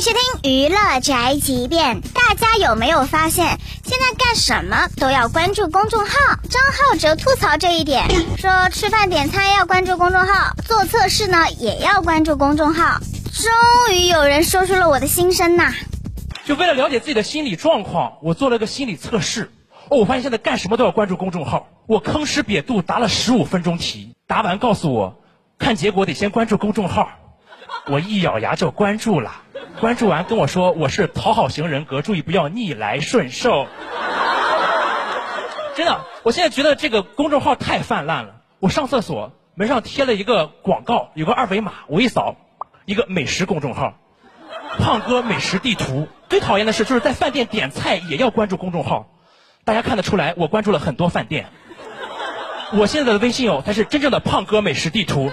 迎收听娱乐宅急便。大家有没有发现，现在干什么都要关注公众号？张浩哲吐槽这一点，说吃饭点餐要关注公众号，做测试呢也要关注公众号。终于有人说出了我的心声呐！就为了了解自己的心理状况，我做了个心理测试。哦，我发现现在干什么都要关注公众号。我吭哧瘪肚答了十五分钟题，答完告诉我，看结果得先关注公众号。我一咬牙就关注了，关注完跟我说我是讨好型人格，注意不要逆来顺受。真的，我现在觉得这个公众号太泛滥了。我上厕所门上贴了一个广告，有个二维码，我一扫，一个美食公众号，胖哥美食地图。最讨厌的是，就是在饭店点菜也要关注公众号。大家看得出来，我关注了很多饭店。我现在的微信哦，才是真正的胖哥美食地图。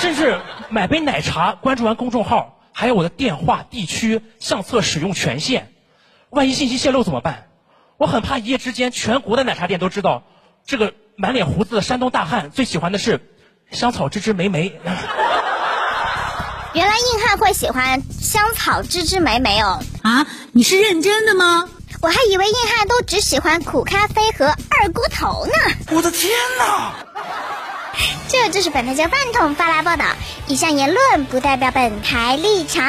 甚至买杯奶茶，关注完公众号，还有我的电话、地区、相册使用权限。万一信息泄露怎么办？我很怕一夜之间，全国的奶茶店都知道，这个满脸胡子的山东大汉最喜欢的是香草芝芝莓莓。原来硬汉会喜欢香草芝芝莓莓哦！啊，你是认真的吗？我还以为硬汉都只喜欢苦咖啡和二锅头呢。我的天哪！这就是本台将饭桶发来报道，以上言论不代表本台立场。